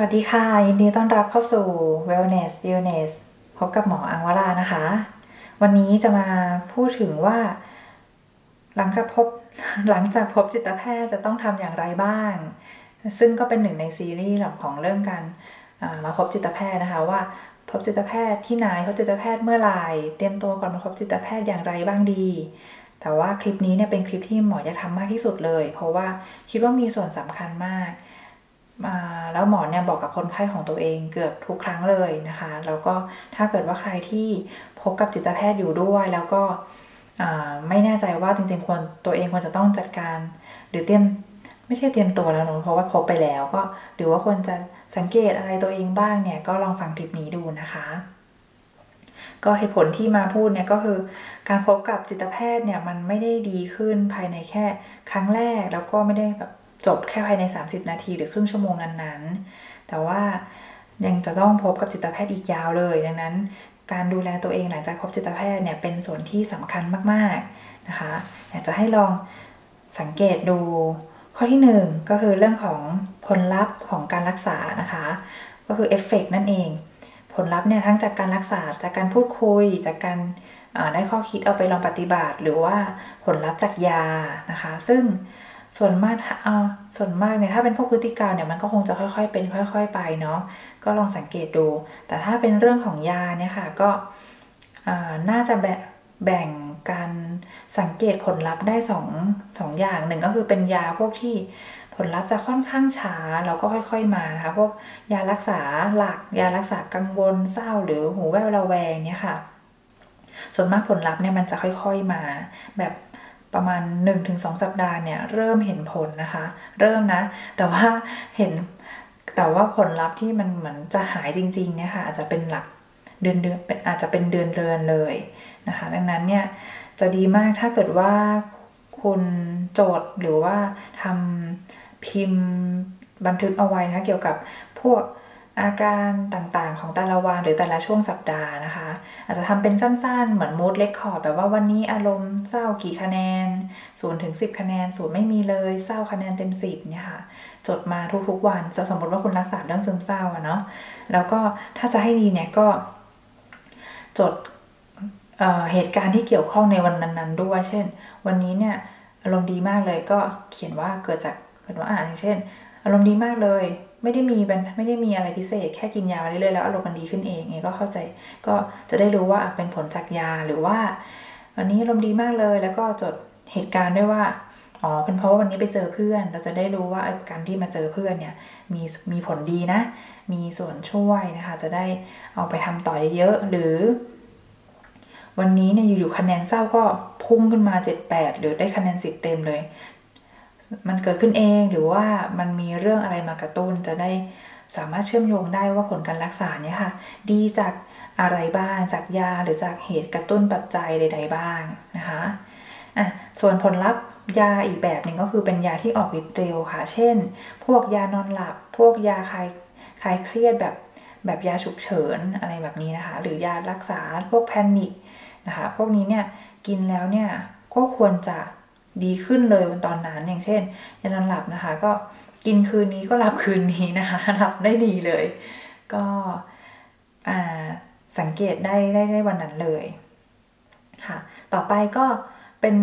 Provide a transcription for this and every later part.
วัสดีค่ะ ยินดีต้อนรับเข้าสู่ Wellness Illness พบกับหมออังวรานะคะ วันนี้จะมาพูดถึงว่า หลังจากพบหลังจากพบจิตแพทย์จะต้องทำอย่างไรบ้าง ซึ่งก็เป็นหนึ่งในซีรีส์ของเรื่องการมาพบจิตแพทย์นะคะว่า พบจิตแพทย์ที่ไหนพบจิตแพทย์เมื่อไหร่เตรียมตัวก่อนมาพบจิตแพทย์อย่างไรบ้างดี แต่ว่าคลิปนี้เนี่ยเป็นคลิปที่หมอจะทำมากที่สุดเลย เพราะว่าคิดว่ามีส่วนสำคัญมาก แล้วหมอเนี่ยบอกกับคนไข้ของตัวเองเกือบทุกครั้งเลยนะคะ แล้วก็ถ้าเกิดว่าใครที่พบกับจิตแพทย์อยู่ด้วย แล้วก็ไม่แน่ใจว่าจริงๆควรตัวเองควรจะต้องจัดการ หรือเตรียมไม่ใช่เตรียมตัวแล้วเนาะเพราะว่าพบไปแล้วก็หรือว่าควรจะสังเกตอะไรตัวเองบ้างเนี่ยก็ลองฟังคลิปนี้ดูนะคะ ก็เหตุผลที่มาพูดเนี่ยก็คือการพบกับจิตแพทย์เนี่ยมันไม่ได้ดีขึ้นภายในแค่ครั้งแรกแล้วก็ไม่ได้แบบ จบแค่ภายใน 30 นาทีหรือครึ่งชั่วโมงนั้นๆ แต่ว่ายังจะต้องพบกับจิตแพทย์อีกยาวเลย ดังนั้น การดูแลตัวเองหลังจากพบจิตแพทย์เนี่ยเป็นส่วนที่สำคัญมากๆนะคะ อยากจะให้ลองสังเกตดู ข้อที่ 1 ก็คือเรื่องของผลลัพธ์ของการรักษานะคะ ก็คือเอฟเฟกนั่นเอง ผลลัพธ์เนี่ยทั้งจากการรักษาจากการพูดคุยจากการได้ข้อคิดเอาไปลองปฏิบัติ หรือว่าผลลัพธ์จากยานะคะ ซึ่ง ส่วนมากอ่าส่วนมากเนี่ยถ้าเป็นพวกพฤติกรรมเนี่ยมันก็คงจะค่อยๆ เป็นค่อย ๆ ไปเนาะก็ลองสังเกตดู แต่ถ้าเป็นเรื่องของยาเนี่ยค่ะก็น่าจะแบ่งการสังเกตผลลัพธ์ได้สองสองอย่างหนึ่งก็คือเป็นยาพวกที่ผลลัพธ์จะค่อนข้างช้าแล้วก็ค่อยๆมานะคะพวกยารักษาหลัก ยารักษากังวลเศร้าหรือหูแว่วระแวงเนี่ยค่ะ ส่วนมากผลลัพธ์เนี่ยมันจะค่อยๆมา แบบ ประมาณ 1-2 สัปดาห์เนี่ยเริ่มเห็นผลนะคะ เริ่มนะ แต่ว่าเห็นแต่ว่าผลลัพธ์ที่มันเหมือนจะหายจริงๆเนี่ยค่ะอาจจะเป็นหลักเดือนเดือนอาจจะเป็นเดือนเดือนเลยนะคะ ดังนั้นเนี่ยจะดีมากถ้าเกิดว่าคุณโจทย์หรือว่าทำพิมพ์บันทึกเอาไว้นะเกี่ยวกับพวก อาการต่างๆของแต่ละวันหรือแต่ละช่วงสัปดาห์นะคะ อาจจะทำเป็นสั้นๆ เหมือนมูดเลคคอร์ดแบบว่าวันนี้อารมณ์เศร้ากี่คะแนน0ูนถึงสิคะแนนศูนย์ไม่มีเลยเศร้าคะแนนเต็มสิบเนี่ยค่ะจดมาทุกๆวันสมมติว่าคุณรักษาเรื่องซึมเศร้าอะเนาะแล้วก็ถ้าจะให้ดีเนี่ยก็จดเเหตุการณ์ที่เกี่ยวข้องในวันนั้นๆ ด้วย เช่น วันนี้เนี่ยอารมณ์ดีมากเลยก็เขียนว่าเกิดจากเกิดว่าอ่านอย่างเช่น อารมณ์ดีมากเลย ไม่ได้มีเป็นไม่ได้มีอะไรพิเศษ แค่กินยาเรื่อยๆแล้วอารมณ์มันดีขึ้นเองไงก็เข้าใจก็จะได้รู้ว่าเป็นผลจากยาหรือว่า วันนี้อารมณ์ดีมากเลย แล้วก็จดเหตุการณ์ด้วยว่าอ๋อเป็นเพราะว่าวันนี้ไปเจอเพื่อน เราจะได้รู้ว่าการที่มาเจอเพื่อนเนี่ยมีมีผลดีนะ มีส่วนช่วยนะคะ จะได้เอาไปทำต่อเยอะๆหรือ วันนี้เนี่ยอยู่ๆคะแนนเศร้าก็พุ่งขึ้นมา 7-8 หรือได้คะแนน10เต็มเลย มันเกิดขึ้นเองหรือว่ามันมีเรื่องอะไรมากระตุ้นจะได้สามารถเชื่อมโยงได้ว่าผลการรักษาเนี่ยค่ะ ดีจากอะไรบ้างจากยาหรือจากเหตุกระตุ้นปัจจัยใด ๆ บ้างนะคะอะส่วนผลลัพธ์ยาอีกแบบหนึ่งก็คือเป็นยาที่ออกฤทธิ์เร็วค่ะ เช่น พวกยานอนหลับ พวกยาคลายคลายเครียดแบบแบบยาฉุกเฉินอะไรแบบนี้นะคะ หรือยารักษาพวกแพนิคนะคะ พวกนี้เนี่ยกินแล้วเนี่ยก็ควรจะ ดีขึ้นเลยวันตอนนั้นอย่างเช่นยานอนหลับนะคะ ก็กินคืนนี้ก็หลับคืนนี้นะคะหลับได้ดีเลย ก็สังเกตได้ได้ได้วันนั้นเลยค่ะ ต่อไปก็เป็น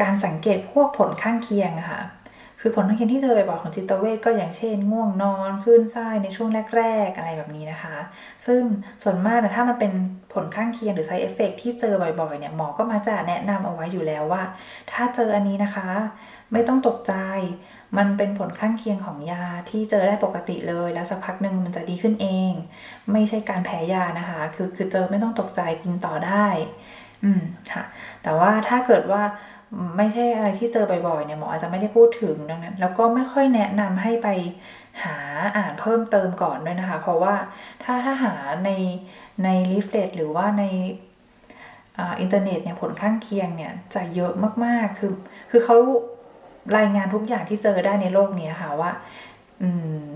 การสังเกตพวกผลข้างเคียงค่ะ คือผลข้างเคียงที่เธอไปบอกของจิตเวชก็อย่างเช่น ง่วงนอนคลื่นไส้ในช่วงแรก ๆ อะไรแบบนี้นะคะ ซึ่งส่วนมากถ้ามันเป็นผลข้างเคียงหรือ side effect ที่เจอบ่อยๆเนี่ยหมอก็มาจะแนะนำเอาไว้อยู่แล้วว่า ถ้าเจออันนี้นะคะ ไม่ต้องตกใจ มันเป็นผลข้างเคียงของยาที่เจอได้ปกติเลย แล้วสักพักหนึ่งมันจะดีขึ้นเอง ไม่ใช่การแพ้ยานะคะ คือคือเจอไม่ต้องตกใจกินต่อได้ อืมค่ะ แต่ว่าถ้าเกิดว่า ไม่ใช่อะไรที่เจอบ่อยๆเนี่ยหมออาจจะไม่ได้พูดถึงดังนั้น แล้วก็ไม่ค่อยแนะนำให้ไปหาอ่านเพิ่มเติมก่อนด้วยนะคะ เพราะว่าถ้าถ้าหาในใน leaflet หรือว่าในอินเทอร์เน็ตเนี่ยผลข้างเคียงเนี่ยจะเยอะมากๆ คือคือเขารายงานทุกอย่างที่เจอได้ในโลกนี้ค่ะว่า อืม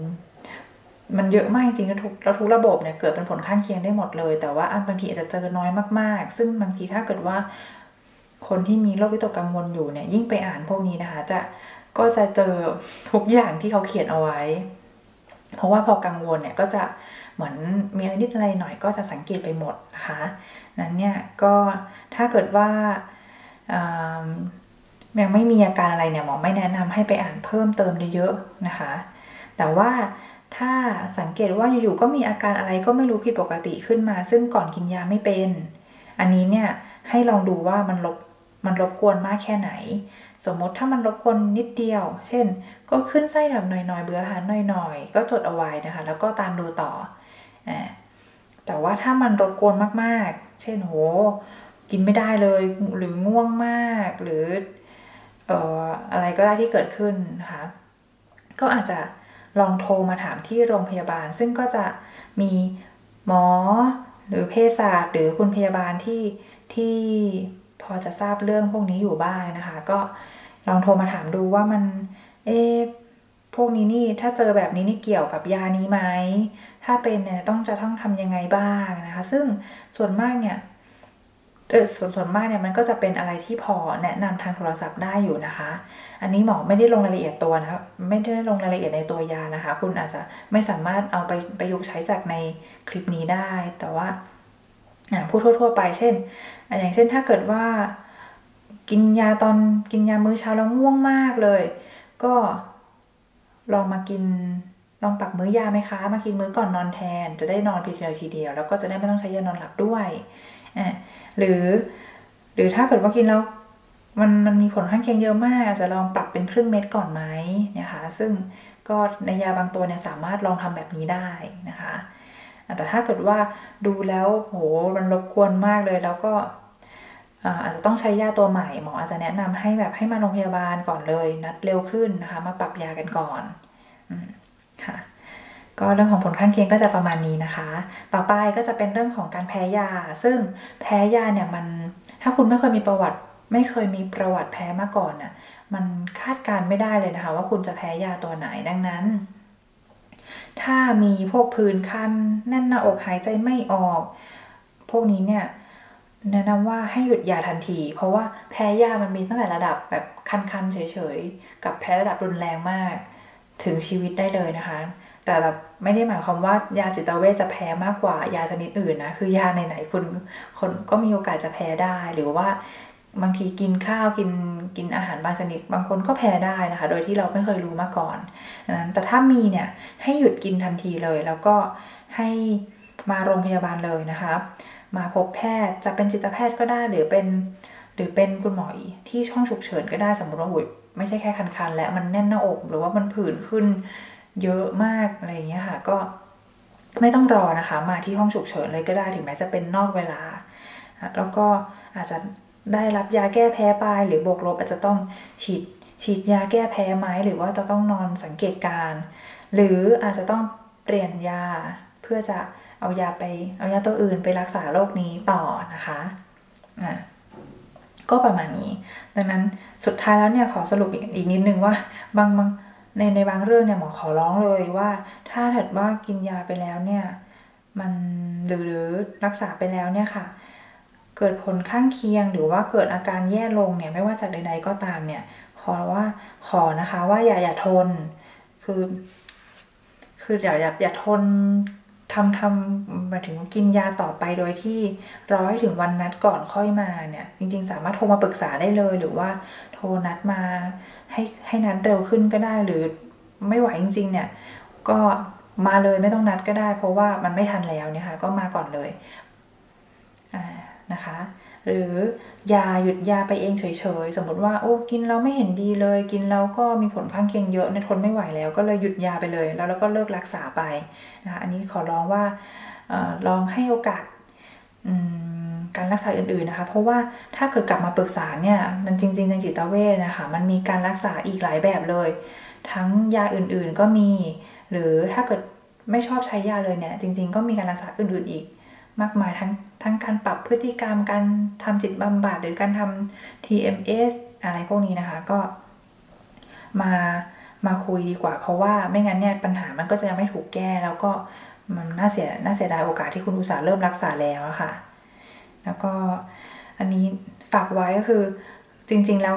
มันเยอะมากจริงๆแล้วทุกแล้วทุกระบบเนี่ยเกิดเป็นผลข้างเคียงได้หมดเลย แต่ว่าอันบางทีอาจจะเจอน้อยมากๆ ซึ่งบางทีถ้าเกิดว่า คนที่มีโรควิตกกังวลอยู่เนี่ยยิ่งไปอ่านพวกนี้นะคะ จะก็จะเจอทุกอย่างที่เขาเขียนเอาไว้ เพราะว่าพอกังวลเนี่ยก็จะเหมือนมีอะไรนิดอะไรหน่อยก็จะสังเกตไปหมดนะคะนั้นเนี่ยก็ถ้าเกิดว่ายังไม่มีอาการอะไรเนี่ยหมอไม่แนะนำให้ไปอ่านเพิ่มเติมเยอะๆนะคะ แต่ว่าถ้าสังเกตว่าอยู่ๆก็มีอาการอะไรก็ไม่รู้ผิดปกติขึ้นมา ซึ่งก่อนกินยาไม่เป็น อันนี้เนี่ย ให้ลองดูว่ามันรบมันรบกวนมากแค่ไหน สมมติถ้ามันรบกวนนิดเดียว เช่น ก็ขึ้นไส้แบบหน่อยๆ เบื่ออาหารหน่อยๆ ก็จดเอาไว้นะคะ แล้วก็ตามดูต่ออแต่ว่าถ้ามันรบกวนมากๆ เช่นโห กินไม่ได้เลย หรือง่วงมาก หรืออออะไรก็ได้ที่เกิดขึ้นนะคะ ก็อาจจะลองโทรมาถามที่โรงพยาบาล ซึ่งก็จะมีหมอหรือเภสัชหรือคุณพยาบาลที่ ที่พอจะทราบเรื่องพวกนี้อยู่บ้างนะคะ ก็ลองโทรมาถามดูว่ามันเอ๊พวกนี้นี่ถ้าเจอแบบนี้นี่เกี่ยวกับยานี้ไหม ถ้าเป็นเนี่ยต้องจะต้องทำยังไงบ้างนะคะ ซึ่งส่วนมากเนี่ยเออส่วนส่วนมากเนี่ยมันก็จะเป็นอะไรที่พอแนะนำทางโทรศัพท์ได้อยู่นะคะ อันนี้หมอไม่ได้ลงรายละเอียดตัวนะไม่ได้ลงรายละเอียดในตัวยานะคะ คุณอาจจะไม่สามารถเอาไปประยุกต์ใช้จากในคลิปนี้ได้ แต่ว่า พูดทั่ว ๆ ไปเช่นอย่างเช่นถ้าเกิดว่ากินยาตอนกินยามื้อเช้าแล้วง่วงมากเลย ก็ลองมากินลองปรับมื้อยาไหมคะ มากินมื้อก่อนนอนแทน จะได้นอนเพียงทีเดียว แล้วก็จะได้ไม่ต้องใช้ยานอนหลับด้วยอ่าหรือ หรือถ้าเกิดว่ากินแล้วมันมันมีผลข้างเคียงเยอะมากจะลองปรับเป็นครึ่งเม็ดก่อนไหมนะคะ ซึ่งก็ในยาบางตัวเนี่ยสามารถลองทำแบบนี้ได้นะคะ แต่ถ้าเกิดว่าดูแล้วโหมันรบกวนมากเลยแล้วก็อาจจะต้องใช้ยาตัวใหม่หมออาจจะแนะนำให้แบบให้มาโรงพยาบาลก่อนเลย นัดเร็วขึ้นนะคะ มาปรับยากันก่อนอค่ะ ก็เรื่องของผลข้างเคียงก็จะประมาณนี้นะคะ ต่อไปก็จะเป็นเรื่องของการแพ้ยา ซึ่งแพ้ยาเนี่ยมันถ้าคุณไม่เคยมีประวัติ ไม่เคยมีประวัติแพ้มาก่อนน่ะมันคาดการไม่ได้เลยนะคะ ว่าคุณจะแพ้ยาตัวไหนดังนั้น ถ้ามีพวกพื้นคันแน่นหน้าอกหายใจไม่ออก พวกนี้เนี่ยแนะนำว่าให้หยุดยาทันที เพราะว่าแพ้ยามันมีตั้งแต่ระดับแบบคันๆเฉยๆ กับแพ้ระดับรุนแรงมาก ถึงชีวิตได้เลยนะคะ แต่แบบไม่ได้หมายความว่ายาจิตเวชจะแพ้มากกว่ายาชนิดอื่นนะ คือยาไหนๆคุณคนก็มีโอกาสจะแพ้ได้ หรือว่า บางทีกินข้าวกินกินอาหารบางชนิด บางคนก็แพ้ได้นะคะ โดยที่เราไม่เคยรู้มาก่อนนั้นแต่ถ้ามีเนี่ยให้หยุดกินทันทีเลย แล้วก็ให้มาโรงพยาบาลเลยนะคะมาพบแพทย์จะเป็นจิตแพทย์ก็ได้หรือเป็นหรือเป็นคุณหมอที่ช่องฉุกเฉินก็ได้สมมติว่าหุยไม่ใช่แค่คันๆและมันแน่นหน้าอกหรือว่ามันผื่นขึ้นเยอะมากอะไรอย่างเงี้ยค่ะก็ไม่ต้องรอนะคะ มาที่ห้องฉุกเฉินเลยก็ได้ถึงแม้จะเป็นนอกเวลา แล้วก็อาจจะ ได้รับยาแก้แพ้ไปหรือบวกลบอาจจะต้องฉีดฉีดยาแก้แพ้ไหมหรือว่าจะต้องนอนสังเกตการ หรืออาจจะต้องเปลี่ยนยาเพื่อจะเอายาไปเอายาตัวอื่นไปรักษาโรคนี้ต่อนะคะอะก็ประมาณนี้ ดังนั้นสุดท้ายแล้วเนี่ยขอสรุปอีกนิดนึงว่าบางบางในในบางเรื่องเนี่ยหมอขอร้องเลยว่า ถ้าถัดว่ากินยาไปแล้วเนี่ยมันหรือหรือรักษาไปแล้วเนี่ยค่ะ เกิดผลข้างเคียงหรือว่าเกิดอาการแย่ลงเนี่ยไม่ว่าจากใด ๆ ก็ตามเนี่ยขอว่าขอนะคะว่าอย่าอย่าทน คือ คืออย่าอย่าอย่าทนทำทำมาถึงกินยาต่อไปโดยที่รอให้ถึงวันนัดก่อนค่อยมาเนี่ย จริง ๆ สามารถโทรมาปรึกษาได้เลย หรือว่าโทรนัดมาให้ให้นัดเร็วขึ้นก็ได้หรือไม่ไหวจริง ๆ เนี่ย ก็มาเลยไม่ต้องนัดก็ได้ เพราะว่ามันไม่ทันแล้วนี่ยค่ะก็มาก่อนเลย นะคะ หรือยาหยุดยาไปเองเฉยๆ สมมติว่าโอ้กินเราไม่เห็นดีเลย กินแล้วก็มีผลข้างเคียงเยอะในทนไม่ไหวแล้ว ก็เลยหยุดยาไปเลย แล้วเราก็เลิกรักษาไปนะคะอันนี้ขอร้องว่าออลองให้โอกาสการรักษาอื่นๆนะคะ เพราะว่าถ้าเกิดกลับมาปรึกษาเนี่ยมันจริงๆในจิตเวชนะคะมันมีการรักษาอีกหลายแบบเลย ทั้งยาอื่นๆก็มี หรือถ้าเกิดไม่ชอบใช้ยาเลยเนี่ยจริง ๆ ก็มีการรักษาอื่นๆอีก มากมายทั้งทั้งการปรับพฤติกรรมการทำจิตบำบัดหรือการทำ TMS อะไรพวกนี้นะคะก็มามาคุยดีกว่า เพราะว่าไม่งั้นเนี่ยปัญหามันก็จะยังไม่ถูกแก้แล้วก็มันน่าเสียน่าเสียดายโอกาสที่คุณอุตส่าห์เริ่มรักษาแล้วะค่ะ แล้วก็อันนี้ฝากไว้ก็คือจริงๆแล้ว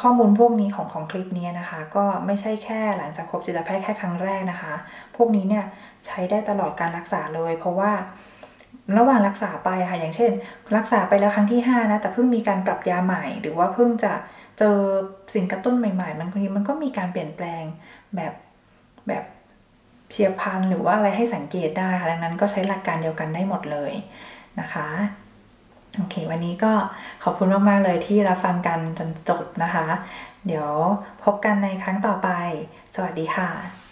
ข้อมูลพวกนี้ของของคลิปนี้นะคะ ก็ไม่ใช่แค่หลังจากพบจิตแพทย์แค่ครั้งแรกนะคะ พวกนี้เนี่ยใช้ได้ตลอดการรักษาเลย เพราะว่า ระหว่างรักษาไปค่ะอย่างเช่น รักษาไปแล้วครั้งที่ 5 นะแต่เพิ่งมีการปรับยาใหม่ หรือว่าเพิ่งจะเจอสิ่งกระตุ้นใหม่ๆ มันบางทีมันก็มีการเปลี่ยนแปลงแบบแบบเฉียบพลันหรือว่าอะไรให้สังเกตได้ค่ะดังนั้นก็ใช้หลักการเดียวกันได้หมดเลยนะคะโอเค วันนี้ก็ขอบคุณมาก ๆ เลยที่รับฟังกันจนจบนะคะ เดี๋ยวพบกันในครั้งต่อไป สวัสดีค่ะ